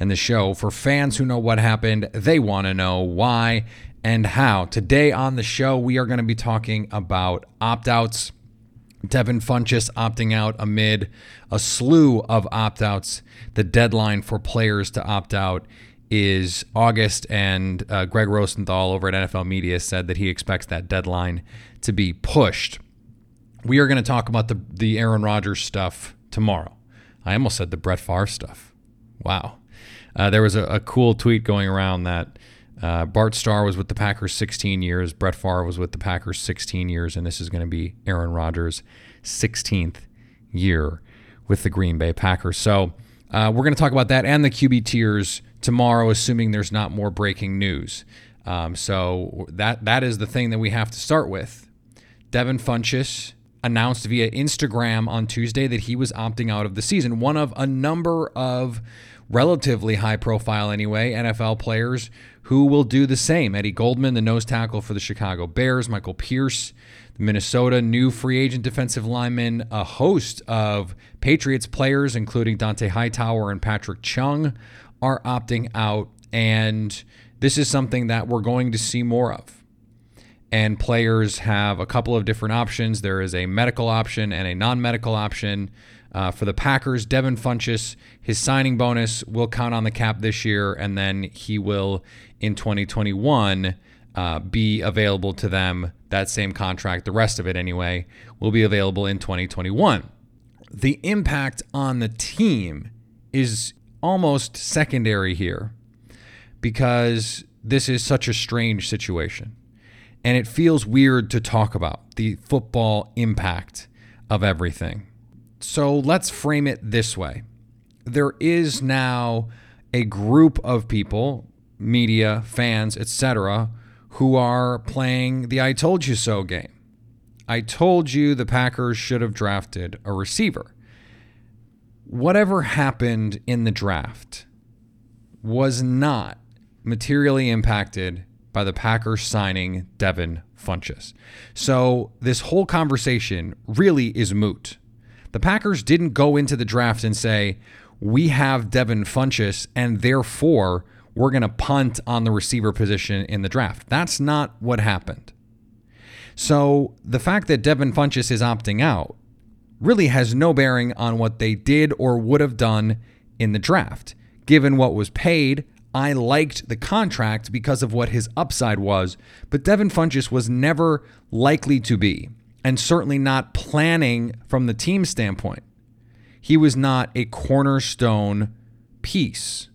and the show for fans who know what happened. They want to know why and how. Today on the show, we are going to be talking about opt outs. Devin Funchess opting out amid a slew of opt outs. The deadline for players to opt out is August, and uh, Gregg Rosenthal over at NFL Media said that he expects that deadline to be pushed. We are going to talk about the, the Aaron Rodgers stuff tomorrow. I almost said the Brett Favre stuff. Wow. Uh, there was a, a, cool tweet going around that uh, Bart Starr was with the Packers 16 years, Brett Favre was with the Packers 16 years, and this is going to be Aaron Rodgers' 16th year with the Green Bay Packers. So uh, we're going to talk about that and the QB tiers tomorrow, assuming there's not more breaking news. Um, so that that is the thing that we have to start with. Devin Funchess announced via Instagram on Tuesday that he was opting out of the season. One of a number of relatively high profile anyway, NFL players who will do the same. Eddie Goldman, the nose tackle for the Chicago Bears, Michael Pierce, the Minnesota new free agent defensive lineman, a host of Patriots players, including Dont'a Hightower and Patrick Chung, are opting out. And this is something that we're going to see more of. And players have a couple of different options. There is a medical option and a non medical option. Uh, for the Packers, Devin Funchess, his signing bonus will count on the cap this year, and then he will in 2021 uh, be available to them. That same contract, the rest of it anyway, will be available in 2021. The impact on the team is almost secondary here because this is such a strange situation. And it feels weird to talk about the football impact of everything. So let's frame it this way there is now a group of people, media, fans, etc., who are playing the I told you so game. I told you the Packers should have drafted a receiver. Whatever happened in the draft was not materially impacted by the Packers signing Devin Funchess. So this whole conversation really is moot. The Packers didn't go into the draft and say, we have Devin Funchess, and therefore we're going to punt on the receiver position in the draft. That's not what happened. So the fact that Devin Funchess is opting out really has no bearing on what they did or would have done in the draft. Given what was paid, I liked the contract because of what his upside was, but Devin Funchess was never likely to be and certainly not planning from the team standpoint. He was not a cornerstone piece.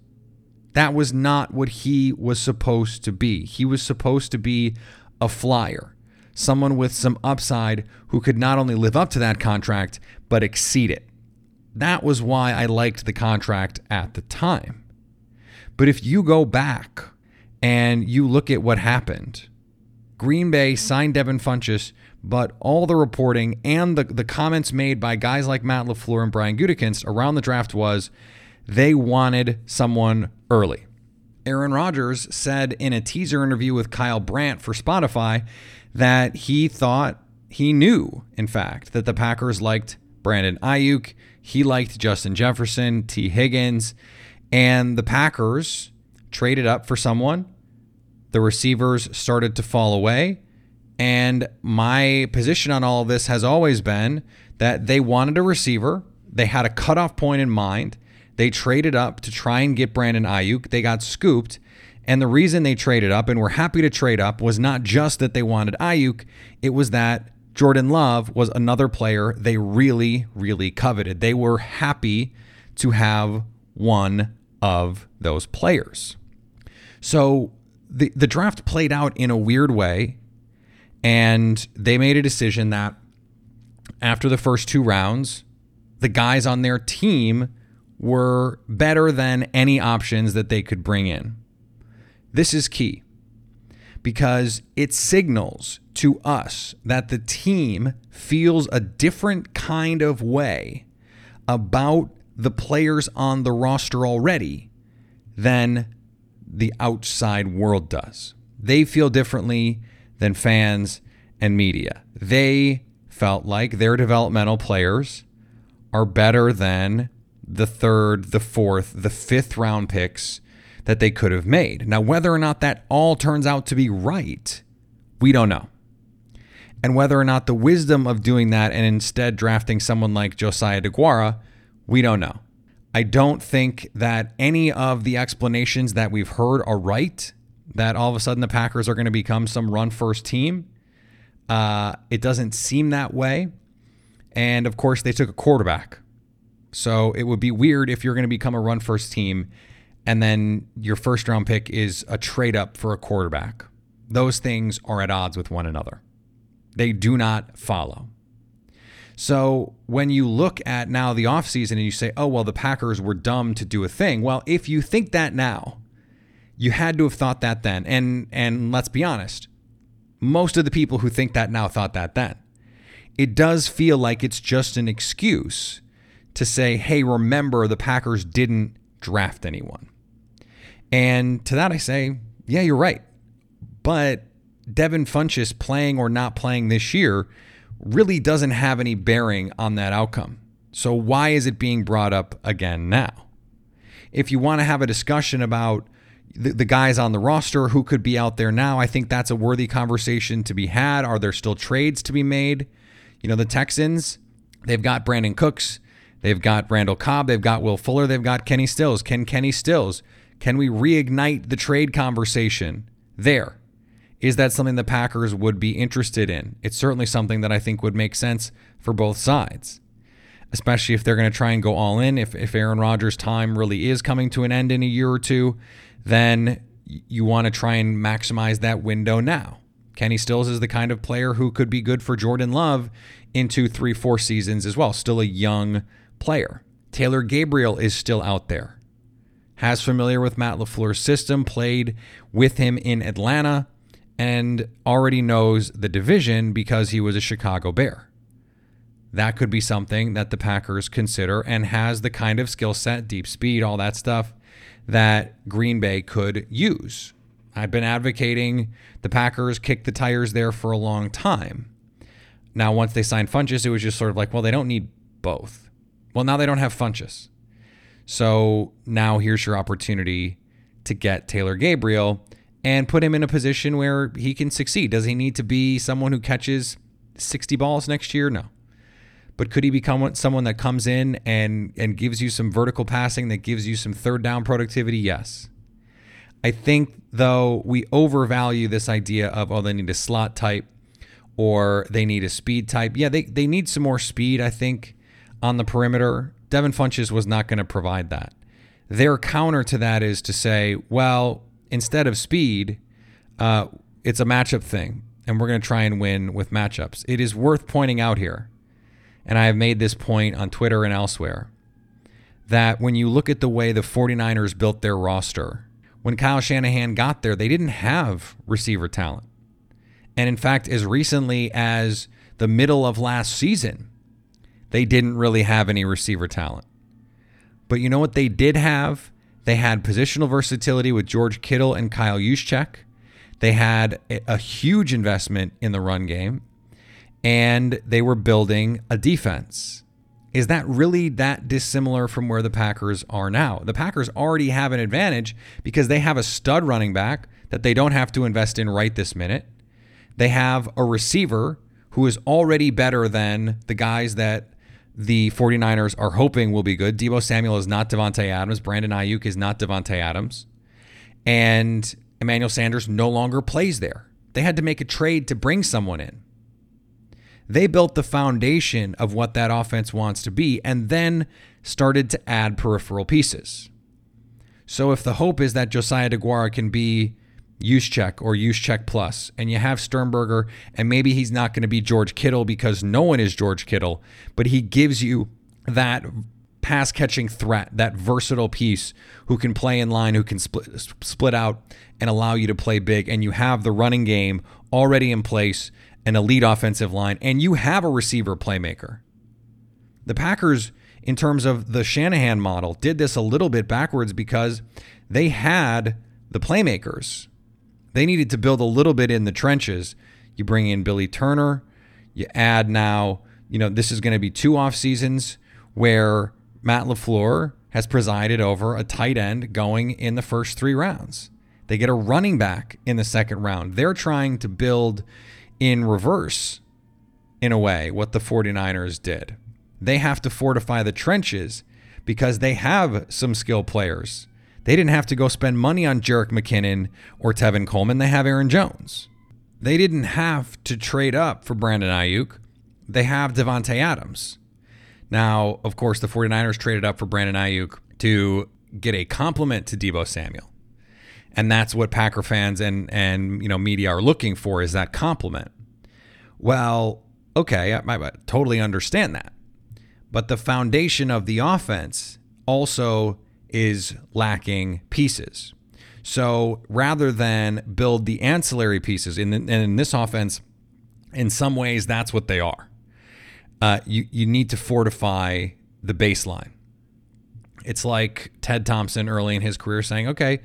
That was not what he was supposed to be. He was supposed to be a flyer, someone with some upside who could not only live up to that contract, but exceed it. That was why I liked the contract at the time. But if you go back and you look at what happened, Green Bay signed Devin Funchess, but all the reporting and the, the comments made by guys like Matt LaFleur and Brian Gutekunst around the draft was they wanted someone early. Aaron Rodgers said in a teaser interview with Kyle Brandt for Spotify that he thought he knew, in fact, that the Packers liked Brandon Aiyuk, he liked Justin Jefferson, Tee Higgins, and the Packers traded up for someone. The receivers started to fall away. And my position on all of this has always been that they wanted a receiver. They had a cutoff point in mind. They traded up to try and get Brandon Aiyuk. They got scooped. And the reason they traded up and were happy to trade up was not just that they wanted Aiyuk, it was that Jordan Love was another player they really, really coveted. They were happy to have one of those players. So the, the draft played out in a weird way, and they made a decision that after the first two rounds, the guys on their team were better than any options that they could bring in. This is key because it signals to us that the team feels a different kind of way about the players on the roster already than the outside world does. They feel differently than fans and media. They felt like their developmental players are better than the third, the fourth, the fifth round picks that they could have made. Now, whether or not that all turns out to be right, we don't know. And whether or not the wisdom of doing that and instead drafting someone like Josiah DeGuara, we don't know. I don't think that any of the explanations that we've heard are right. That all of a sudden the Packers are going to become some run first team. Uh, it doesn't seem that way. And of course, they took a quarterback. So it would be weird if you're going to become a run first team and then your first round pick is a trade up for a quarterback. Those things are at odds with one another. They do not follow. So when you look at now the offseason and you say, oh, well, the Packers were dumb to do a thing. Well, if you think that now, you had to have thought that then. And and let's be honest, most of the people who think that now thought that then. It does feel like it's just an excuse to say, hey, remember the Packers didn't draft anyone. And to that I say, yeah, you're right. But Devin Funchess playing or not playing this year really doesn't have any bearing on that outcome. So why is it being brought up again now? If you want to have a discussion about the, the, guys on the roster who could be out there now, I think that's a worthy conversation to be had. Are there still trades to be made? You know, the Texans, they've got Brandin Cooks, they've got Randall Cobb, they've got Will Fuller, they've got Kenny Stills. Can Kenny Stills, can we reignite the trade conversation there? Is that something the Packers would be interested in? It's certainly something that I think would make sense for both sides, especially if they're going to try and go all in. If, if Aaron Rodgers' time really is coming to an end in a year or two, then you want to try and maximize that window now. Kenny Stills is the kind of player who could be good for Jordan Love into three, four seasons as well. Still a young player. Taylor Gabriel is still out there. Has familiar with Matt LaFleur's system, played with him in Atlanta and already knows the division because he was a Chicago Bear. That could be something that the Packers consider and has the kind of skill set, deep speed, all that stuff that Green Bay could use. I've been advocating the Packers kick the tires there for a long time. Now, once they signed Funchess, it was just sort of like, well, they don't need both. Well, now they don't have Funchess. So now here's your opportunity to get Taylor Gabriel and put him in a position where he can succeed. Does he need to be someone who catches 60 balls next year? No. But could he become someone that comes in and and gives you some vertical passing that gives you some third down productivity? Yes. I think though we overvalue this idea of oh they need a slot type or they need a speed type. Yeah, they they need some more speed I think on the perimeter. Devin Funchess was not going to provide that. Their counter to that is to say, well, instead of speed, uh, it's a matchup thing, and we're going to try and win with matchups. It is worth pointing out here, and I have made this point on Twitter and elsewhere, that when you look at the way the 49ers built their roster, when Kyle Shanahan got there, they didn't have receiver talent. And in fact, as recently as the middle of last season, they didn't really have any receiver talent. But you know what they did have? They had positional versatility with George Kittle and Kyle Juszczyk. They had a huge investment in the run game, and they were building a defense. Is that really that dissimilar from where the Packers are now? The Packers already have an advantage because they have a stud running back that they don't have to invest in right this minute. They have a receiver who is already better than the guys that the 49ers are hoping will be good. Deebo Samuel is not Davante Adams. Brandon Aiyuk is not Davante Adams. And Emmanuel Sanders no longer plays there. They had to make a trade to bring someone in. They built the foundation of what that offense wants to be and then started to add peripheral pieces. So if the hope is that Josiah DeGuara can be Juszczyk or Juszczyk plus, and you have Sternberger, and maybe he's not going to be George Kittle because no one is George Kittle, but he gives you that pass catching threat, that versatile piece who can play in line, who can split split out and allow you to play big, and you have the running game already in place, an elite offensive line, and you have a receiver playmaker. The Packers, in terms of the Shanahan model, did this a little bit backwards because they had the playmakers they needed to build a little bit in the trenches. You bring in Billy Turner. You add now, you know, this is going to be two off seasons where Matt LaFleur has presided over a tight end going in the first three rounds. They get a running back in the second round. They're trying to build in reverse, in a way, what the 49ers did. They have to fortify the trenches because they have some skill players. They didn't have to go spend money on Jerick McKinnon or Tevin Coleman. They have Aaron Jones. They didn't have to trade up for Brandon Aiyuk. They have Davante Adams. Now, of course, the 49ers traded up for Brandon Aiyuk to get a complement to Deebo Samuel. And that's what Packer fans and and you know media are looking for is that complement. Well, okay, I, I totally understand that. But the foundation of the offense also is lacking pieces. So rather than build the ancillary pieces, in, the, in this offense, in some ways, that's what they are. Uh, you, you need to fortify the baseline. It's like Ted Thompson early in his career saying, okay,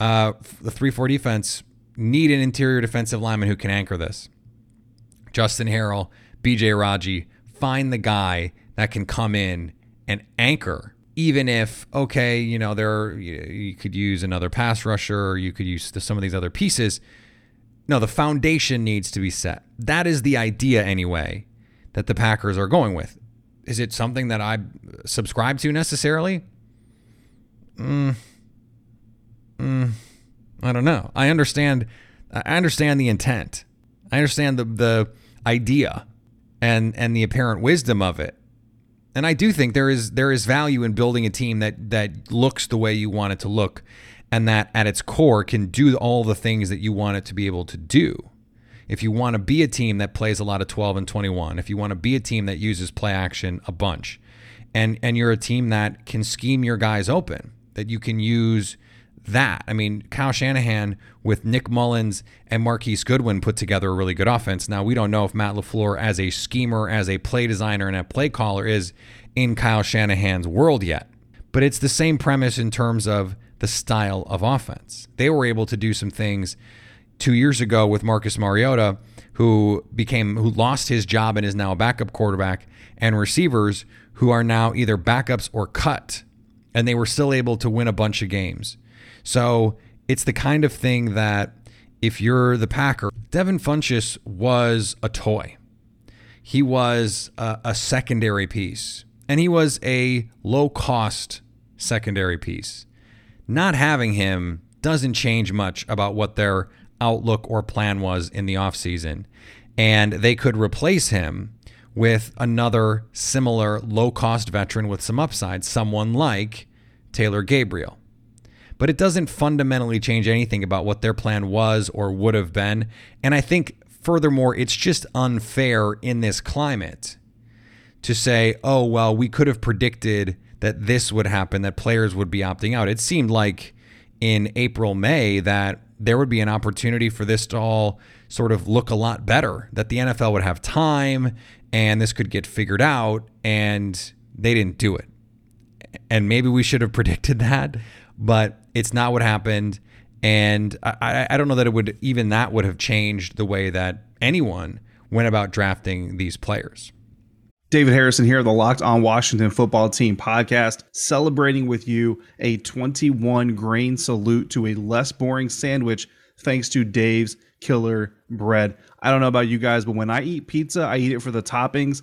uh, the 3 4 defense need an interior defensive lineman who can anchor this. Justin Harrell, BJ Raji, find the guy that can come in and anchor even if okay, you know there you, you could use another pass rusher or you could use some of these other pieces. No, the foundation needs to be set. That is the idea anyway that the Packers are going with. Is it something that I subscribe to necessarily? Mm, mm, I don't know. I understand. I understand the intent. I understand the the idea and and the apparent wisdom of it. And I do think there is there is value in building a team that that looks the way you want it to look and that at its core can do all the things that you want it to be able to do. If you want to be a team that plays a lot of 12 and 21, if you want to be a team that uses play action a bunch, and and you're a team that can scheme your guys open, that you can use that. I mean, Kyle Shanahan with Nick Mullens and Marquise Goodwin put together a really good offense. Now, we don't know if Matt LaFleur, as a schemer, as a play designer, and a play caller, is in Kyle Shanahan's world yet. But it's the same premise in terms of the style of offense. They were able to do some things two years ago with Marcus Mariota, who became who lost his job and is now a backup quarterback, and receivers who are now either backups or cut, and they were still able to win a bunch of games. So it's the kind of thing that if you're the Packer, Devin Funchess was a toy. He was a, a secondary piece, and he was a low cost secondary piece. Not having him doesn't change much about what their outlook or plan was in the offseason. And they could replace him with another similar low cost veteran with some upside, someone like Taylor Gabriel but it doesn't fundamentally change anything about what their plan was or would have been. And I think, furthermore, it's just unfair in this climate to say, oh, well, we could have predicted that this would happen, that players would be opting out. It seemed like in April, May that there would be an opportunity for this to all sort of look a lot better, that the NFL would have time and this could get figured out, and they didn't do it. And maybe we should have predicted that, but it's not what happened. And I, I don't know that it would even that would have changed the way that anyone went about drafting these players. David Harrison here, the Locked On Washington Football Team podcast, celebrating with you a 21 grain salute to a less boring sandwich thanks to Dave's Killer Bread. I don't know about you guys, but when I eat pizza, I eat it for the toppings,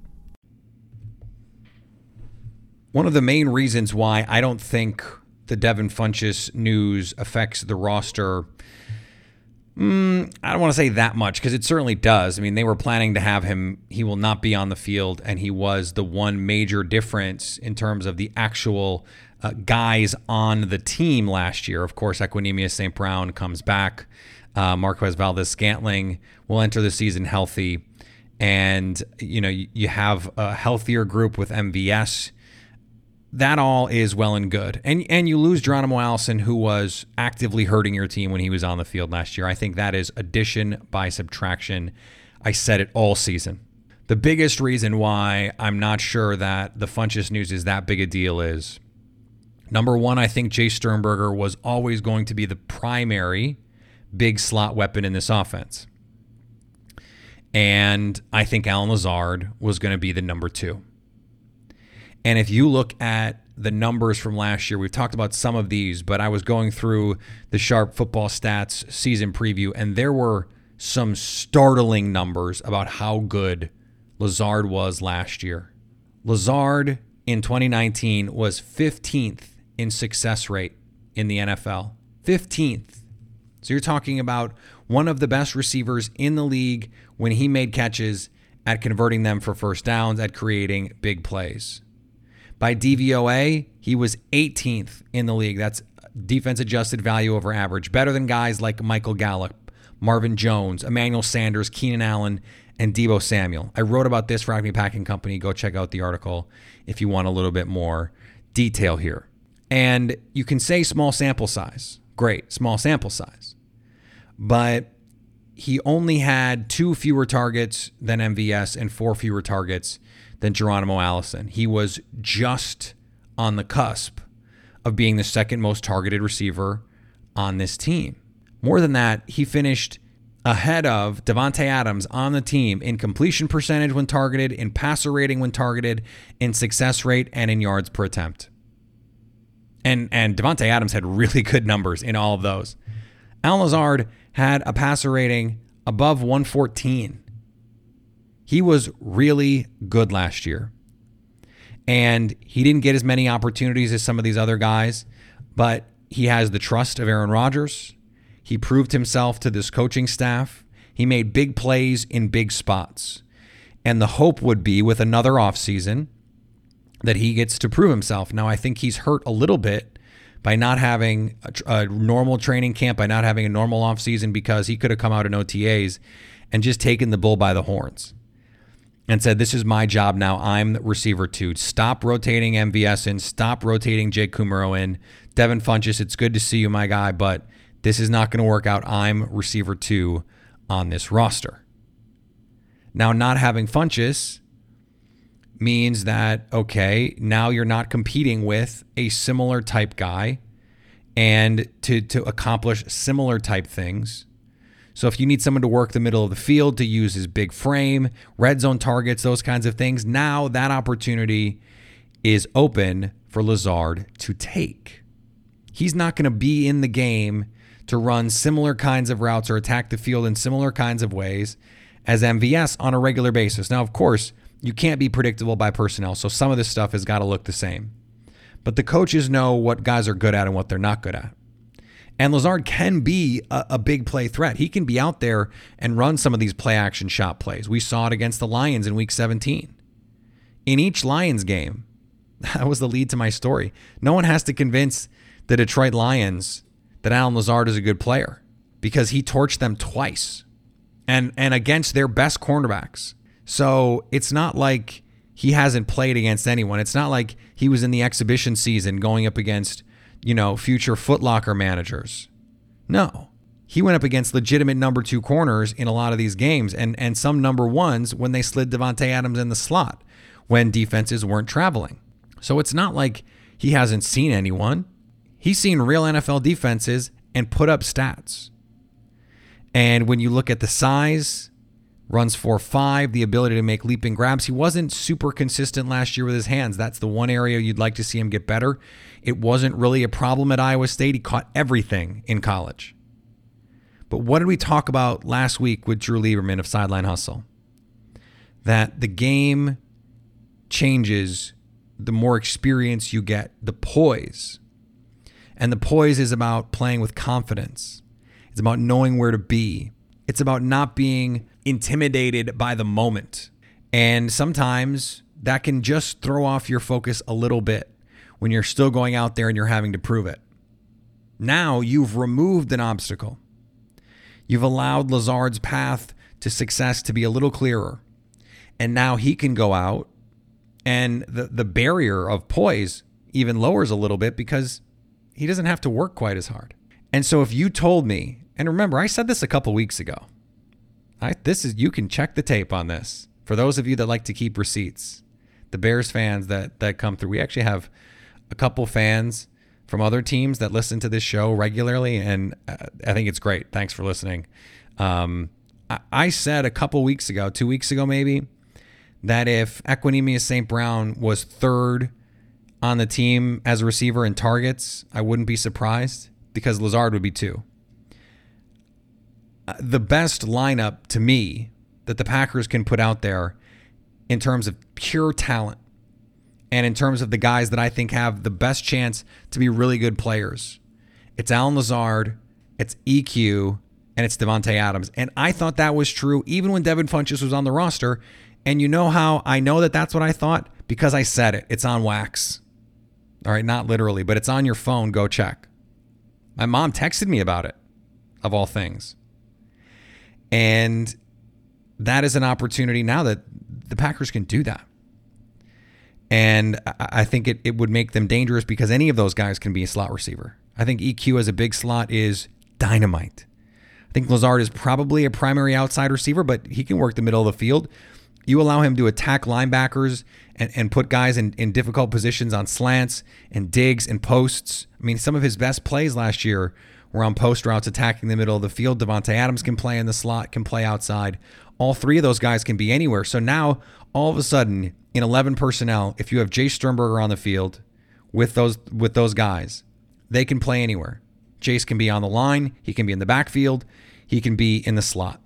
one of the main reasons why I don't think the Devin Funchess news affects the roster. Mm, I don't want to say that much because it certainly does. I mean, they were planning to have him. He will not be on the field, and he was the one major difference in terms of the actual uh, guys on the team last year. Of course, Equanimeous St. Brown comes back. Uh, Marquez Valdes Scantling will enter the season healthy. And, you know, you, you have a healthier group with MVS that all is well and good. And and you lose Geronimo Allison, who was actively hurting your team when he was on the field last year. I think that is addition by subtraction. I said it all season. The biggest reason why I'm not sure that the Funchess news is that big a deal is number one, I think Jace Sternberger was always going to be the primary big slot weapon in this offense. And I think Allen Lazard was going to be the number two. And if you look at the numbers from last year, we've talked about some of these, but I was going through the Sharp Football Stats season preview, and there were some startling numbers about how good Lazard was last year. Lazard in 2019 was 15th in success rate in the NFL. 15th. So you're talking about one of the best receivers in the league when he made catches at converting them for first downs, at creating big plays. By DVOA, he was 18th in the league. That's defense adjusted value over average. Better than guys like Michael Gallup, Marvin Jones, Emmanuel Sanders, Keenan Allen, and Deebo Samuel. I wrote about this for Acme Packing Company. Go check out the article if you want a little bit more detail here. And you can say small sample size. Great, small sample size. But he only had two fewer targets than MVS and four fewer targets than Geronimo Allison. He was just on the cusp of being the second most targeted receiver on this team. More than that, he finished ahead of Davante Adams on the team in completion percentage when targeted, in passer rating when targeted, in success rate, and in yards per attempt. And and Davante Adams had really good numbers in all of those. Al Lazard had a passer rating above 114 he was really good last year. And he didn't get as many opportunities as some of these other guys, but he has the trust of Aaron Rodgers. He proved himself to this coaching staff. He made big plays in big spots. And the hope would be with another offseason that he gets to prove himself. Now, I think he's hurt a little bit by not having a, a normal training camp, by not having a normal offseason, because he could have come out in OTAs and just taken the bull by the horns and said, This is my job now. I'm receiver two. Stop rotating MVS in, stop rotating Jake Kumerow in. Devin Funchess, it's good to see you, my guy, but this is not going to work out. I'm receiver two on this roster. Now, not having Funchess means that, okay, now you're not competing with a similar type guy and to, to accomplish similar type things. So if you need someone to work the middle of the field to use his big frame, red zone targets, those kinds of things, now that opportunity is open for Lazard to take. He's not going to be in the game to run similar kinds of routes or attack the field in similar kinds of ways as MVS on a regular basis. Now, of course, you can't be predictable by personnel, so some of this stuff has got to look the same. But the coaches know what guys are good at and what they're not good at. And Lazard can be a, a, big play threat. He can be out there and run some of these play action shot plays. We saw it against the Lions in week 17. In each Lions game, that was the lead to my story. No one has to convince the Detroit Lions that Allen Lazard is a good player because he torched them twice and and against their best cornerbacks. So it's not like he hasn't played against anyone. It's not like he was in the exhibition season going up against, you know, future Footlocker managers. No. He went up against legitimate number two corners in a lot of these games and, and some number ones when they slid Davante Adams in the slot when defenses weren't traveling. So it's not like he hasn't seen anyone. He's seen real NFL defenses and put up stats. And when you look at the size, runs 4 5, the ability to make leaping grabs. He wasn't super consistent last year with his hands. That's the one area you'd like to see him get better. It wasn't really a problem at Iowa State. He caught everything in college. But what did we talk about last week with Drew Lieberman of Sideline Hustle? That the game changes the more experience you get, the poise. And the poise is about playing with confidence. It's about knowing where to be. It's about not being intimidated by the moment. And sometimes that can just throw off your focus a little bit when you're still going out there and you're having to prove it. Now you've removed an obstacle. You've allowed Lazard's path to success to be a little clearer. And now he can go out and the, the barrier of poise even lowers a little bit because he doesn't have to work quite as hard. And so if you told me, and remember, I said this a couple weeks ago, I, this is you can check the tape on this. For those of you that like to keep receipts, the Bears fans that that come through, we actually have a couple fans from other teams that listen to this show regularly, and uh, I think it's great. Thanks for listening. Um, I, I said a couple weeks ago, two weeks ago maybe, that if Equanimeous St. Brown was third on the team as a receiver in targets, I wouldn't be surprised because Lazard would be two the best lineup to me that the Packers can put out there in terms of pure talent and in terms of the guys that I think have the best chance to be really good players. It's Allen Lazard, it's EQ, and it's Davante Adams. And I thought that was true even when Devin Funchess was on the roster. And you know how I know that that's what I thought? Because I said it. It's on wax. All right, not literally, but it's on your phone. Go check. My mom texted me about it, of all things. And that is an opportunity now that the Packers can do that. And I think it, it would make them dangerous because any of those guys can be a slot receiver. I think EQ as a big slot is dynamite. I think Lazard is probably a primary outside receiver, but he can work the middle of the field. You allow him to attack linebackers and, and put guys in, in difficult positions on slants and digs and posts. I mean, some of his best plays last year we're on post routes attacking the middle of the field. Davante Adams can play in the slot, can play outside. All three of those guys can be anywhere. So now, all of a sudden, in 11 personnel, if you have Jace Sternberger on the field with those with those guys, they can play anywhere. Jace can be on the line, he can be in the backfield, he can be in the slot.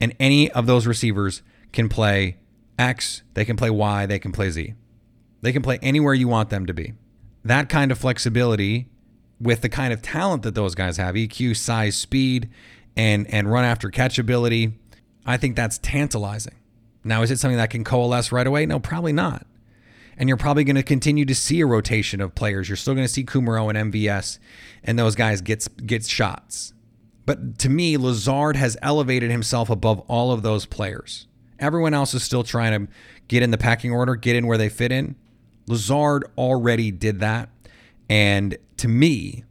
And any of those receivers can play X, they can play Y, they can play Z. They can play anywhere you want them to be. That kind of flexibility with the kind of talent that those guys have, EQ, size, speed, and and run after catch ability, I think that's tantalizing. Now, is it something that can coalesce right away? No, probably not. And you're probably going to continue to see a rotation of players. You're still going to see Kumerow and MVS and those guys gets gets shots. But to me, Lazard has elevated himself above all of those players. Everyone else is still trying to get in the packing order, get in where they fit in. Lazard already did that. And to me,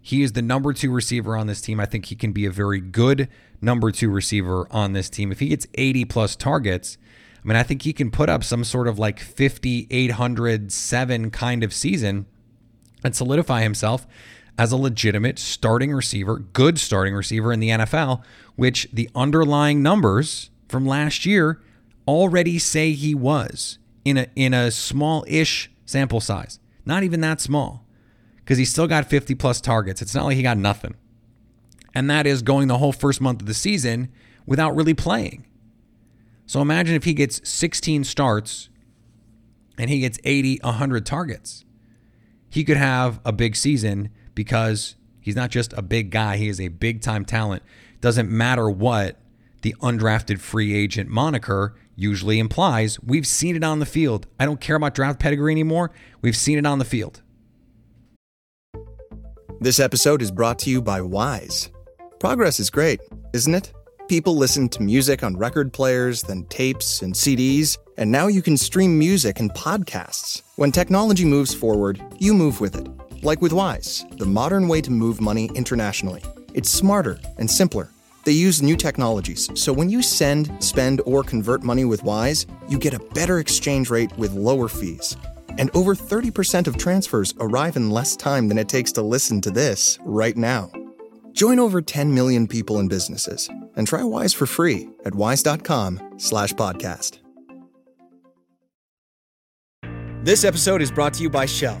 he is the number two receiver on this team. I think he can be a very good number two receiver on this team. If he gets 80 plus targets, I mean, I think he can put up some sort of like 50, 807 kind of season and solidify himself as a legitimate starting receiver, good starting receiver in the NFL, which the underlying numbers from last year already say he was in a in a small-ish sample size. Not even that small. Because he still got 50 plus targets. It's not like he got nothing. And that is going the whole first month of the season without really playing. So imagine if he gets 16 starts and he gets 80, 100 targets. He could have a big season because he's not just a big guy, he is a big time talent. Doesn't matter what the undrafted free agent moniker usually implies. We've seen it on the field. I don't care about draft pedigree anymore. We've seen it on the field. This episode is brought to you by Wise. Progress is great, isn't it? People listen to music on record players, then tapes and CDs, and now you can stream music and podcasts. When technology moves forward, you move with it. Like with Wise, the modern way to move money internationally. It's smarter and simpler. They use new technologies, so when you send, spend, or convert money with Wise, you get a better exchange rate with lower fees. And over 30% of transfers arrive in less time than it takes to listen to this right now. Join over 10 million people and businesses and try Wise for free at wise.com/slash podcast. This episode is brought to you by Shell.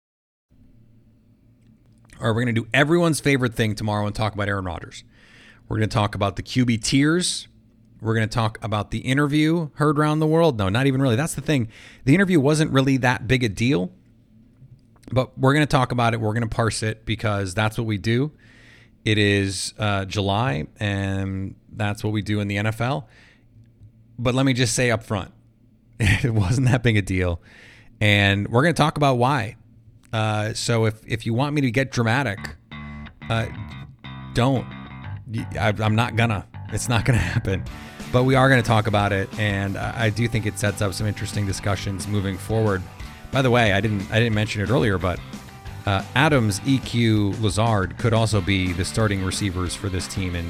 Right, we're going to do everyone's favorite thing tomorrow and talk about Aaron Rodgers. We're going to talk about the QB tiers. We're going to talk about the interview heard around the world. No, not even really. That's the thing. The interview wasn't really that big a deal, but we're going to talk about it. We're going to parse it because that's what we do. It is uh, July, and that's what we do in the NFL. But let me just say up front, it wasn't that big a deal. And we're going to talk about why. Uh, so if if you want me to get dramatic, uh, don't. I, I'm not gonna. It's not gonna happen. But we are to talk about it, and I do think it sets up some interesting discussions moving forward. By the way, I didn't I didn't mention it earlier, but uh, Adams, EQ, Lazard could also be the starting receivers for this team in,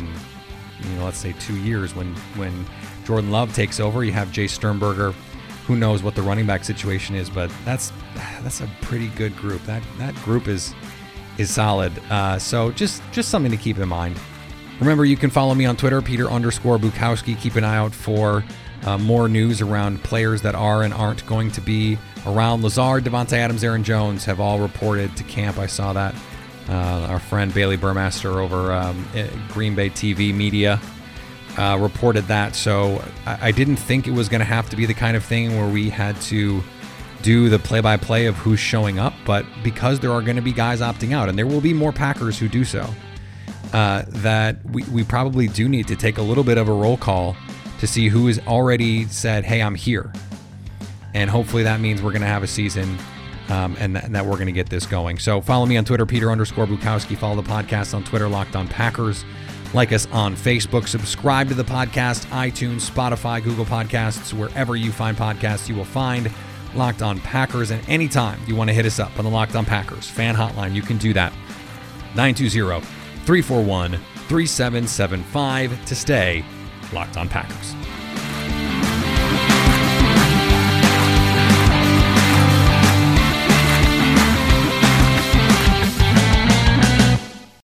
you know, let's say two years when when Jordan Love takes over. You have Jace Sternberger who knows what the running back situation is, but that's that's a pretty good group. That that group is is solid. Uh, so just just something to keep in mind. Remember, you can follow me on Twitter, Peter underscore Bukowski. Keep an eye out for uh, more news around players that are and aren't going to be around. Lazard, Davante Adams, Aaron Jones have all reported to camp. I saw that. Uh, our friend Bailey Burmaster over um, Green Bay TV Media uh, reported that. So I, I didn't think it was going to have to be the kind of thing where we had to do the play by play of who's showing up. But because there are going to be guys opting out, and there will be more Packers who do so, uh, that we, we probably do need to take a little bit of a roll call to see who has already said, hey, I'm here. And hopefully that means we're going to have a season um, and, th- and, that we're going to get this going. So follow me on Twitter, Peter underscore Bukowski. Follow the podcast on Twitter, Locked on Packers. Like us on Facebook. Subscribe to the podcast, iTunes, Spotify, Google Podcasts, wherever you find podcasts, you will find Locked On Packers. And anytime you want to hit us up on the Locked On Packers fan hotline, you can do that. 920 341 3775 to stay Locked On Packers.